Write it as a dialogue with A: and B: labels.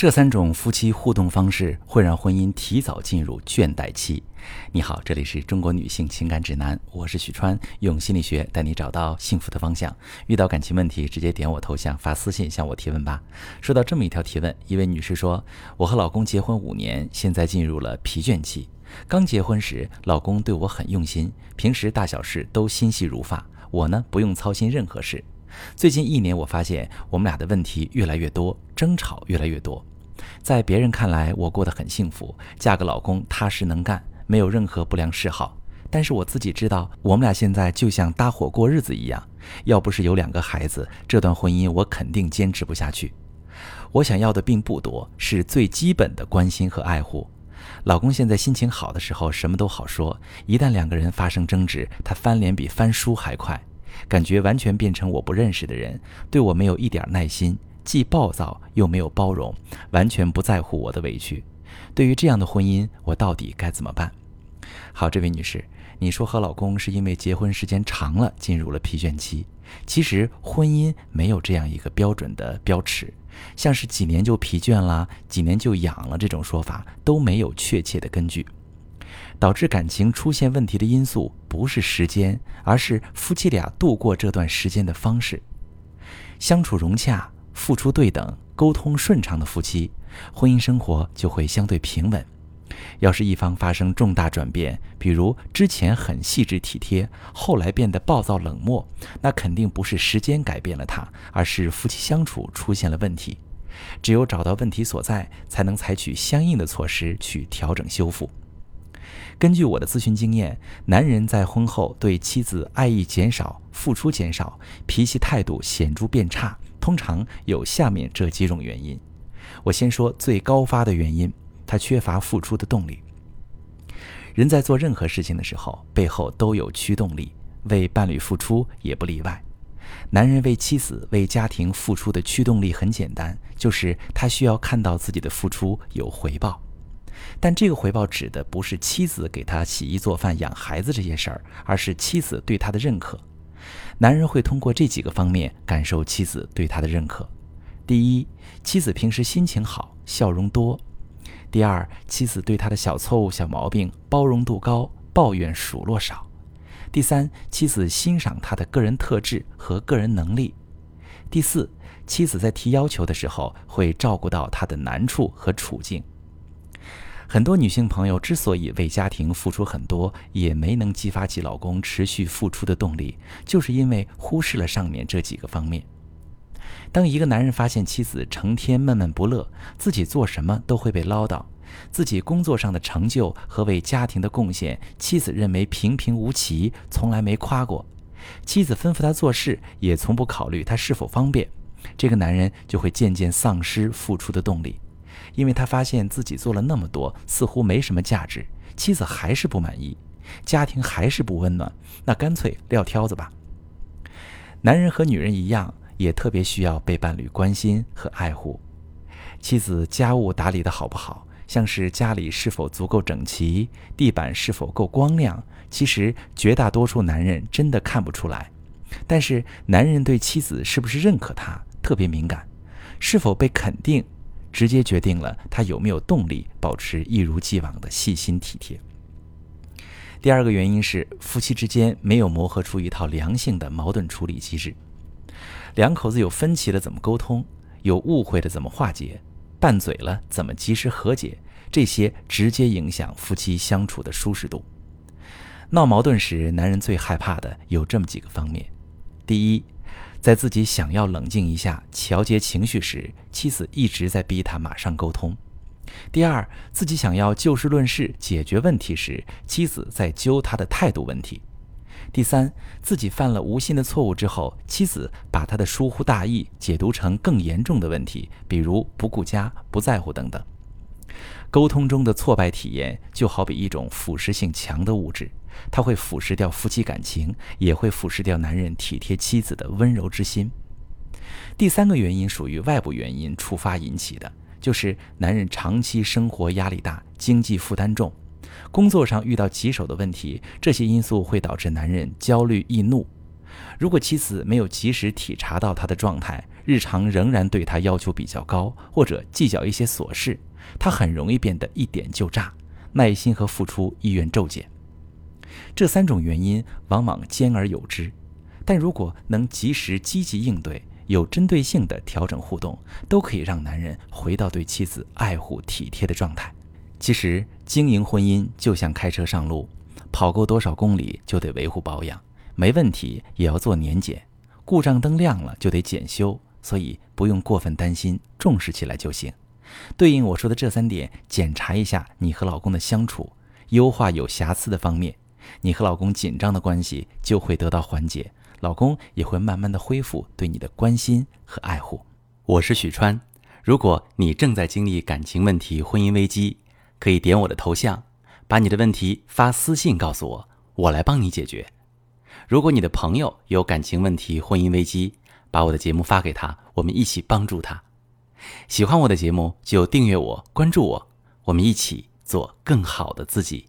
A: 这三种夫妻互动方式会让婚姻提早进入倦怠期。你好，这里是中国女性情感指南，我是许川，用心理学带你找到幸福的方向。遇到感情问题，直接点我头像发私信向我提问吧。收到这么一条提问，一位女士说：“我和老公结婚五年，现在进入了疲倦期。刚结婚时，老公对我很用心，平时大小事都心细如发，我呢不用操心任何事。最近一年，我发现我们俩的问题越来越多，争吵越来越多。”在别人看来，我过得很幸福，嫁个老公踏实能干，没有任何不良嗜好。但是我自己知道，我们俩现在就像搭伙过日子一样。要不是有两个孩子，这段婚姻我肯定坚持不下去。我想要的并不多，是最基本的关心和爱护。老公现在心情好的时候什么都好说，一旦两个人发生争执，他翻脸比翻书还快，感觉完全变成我不认识的人，对我没有一点耐心。既暴躁又没有包容，完全不在乎我的委屈。对于这样的婚姻，我到底该怎么办？好，这位女士，你说和老公是因为结婚时间长了进入了疲倦期。其实婚姻没有这样一个标准的标尺，像是几年就疲倦了、几年就痒了这种说法都没有确切的根据。导致感情出现问题的因素不是时间，而是夫妻俩度过这段时间的方式，相处融洽。付出对等、沟通顺畅的夫妻，婚姻生活就会相对平稳。要是一方发生重大转变，比如之前很细致体贴，后来变得暴躁冷漠，那肯定不是时间改变了他，而是夫妻相处出现了问题。只有找到问题所在，才能采取相应的措施去调整修复。根据我的咨询经验，男人在婚后对妻子爱意减少、付出减少、脾气态度显著变差。通常有下面这几种原因，我先说最高发的原因，他缺乏付出的动力。人在做任何事情的时候，背后都有驱动力，为伴侣付出也不例外。男人为妻子、为家庭付出的驱动力很简单，就是他需要看到自己的付出有回报。但这个回报指的不是妻子给他洗衣做饭、养孩子这些事儿，而是妻子对他的认可。男人会通过这几个方面感受妻子对他的认可：第一，妻子平时心情好，笑容多；第二，妻子对他的小错误、小毛病包容度高，抱怨数落少；第三，妻子欣赏他的个人特质和个人能力；第四，妻子在提要求的时候会照顾到他的难处和处境。很多女性朋友之所以为家庭付出很多，也没能激发起老公持续付出的动力，就是因为忽视了上面这几个方面。当一个男人发现妻子成天闷闷不乐，自己做什么都会被唠叨，自己工作上的成就和为家庭的贡献，妻子认为平平无奇，从来没夸过，妻子吩咐他做事也从不考虑他是否方便，这个男人就会渐渐丧失付出的动力。因为他发现自己做了那么多，似乎没什么价值，妻子还是不满意，家庭还是不温暖，那干脆撂挑子吧。男人和女人一样，也特别需要被伴侣关心和爱护。妻子家务打理的好不好，像是家里是否足够整齐，地板是否够光亮，其实绝大多数男人真的看不出来。但是男人对妻子是不是认可他特别敏感，是否被肯定。直接决定了他有没有动力保持一如既往的细心体贴。第二个原因是夫妻之间没有磨合出一套良性的矛盾处理机制，两口子有分歧了怎么沟通，有误会的怎么化解，拌嘴了怎么及时和解，这些直接影响夫妻相处的舒适度。闹矛盾时，男人最害怕的有这么几个方面：第一，在自己想要冷静一下、调节情绪时，妻子一直在逼他马上沟通；第二，自己想要就事论事解决问题时，妻子在揪他的态度问题；第三，自己犯了无心的错误之后，妻子把他的疏忽大意解读成更严重的问题，比如不顾家、不在乎等等。沟通中的挫败体验，就好比一种腐蚀性强的物质。它会腐蚀掉夫妻感情，也会腐蚀掉男人体贴妻子的温柔之心。第三个原因属于外部原因触发引起的，就是男人长期生活压力大，经济负担重，工作上遇到棘手的问题，这些因素会导致男人焦虑易怒。如果妻子没有及时体察到他的状态，日常仍然对他要求比较高，或者计较一些琐事，他很容易变得一点就炸，耐心和付出意愿骤减。这三种原因往往兼而有之，但如果能及时积极应对，有针对性的调整互动，都可以让男人回到对妻子爱护体贴的状态。其实，经营婚姻就像开车上路，跑够多少公里就得维护保养，没问题也要做年检，故障灯亮了就得检修，所以不用过分担心，重视起来就行。对应我说的这三点，检查一下你和老公的相处，优化有瑕疵的方面。你和老公紧张的关系就会得到缓解，老公也会慢慢的恢复对你的关心和爱护。
B: 我是许川，如果你正在经历感情问题、婚姻危机，可以点我的头像，把你的问题发私信告诉我，我来帮你解决。如果你的朋友有感情问题、婚姻危机，把我的节目发给他，我们一起帮助他。喜欢我的节目就订阅我、关注我，我们一起做更好的自己。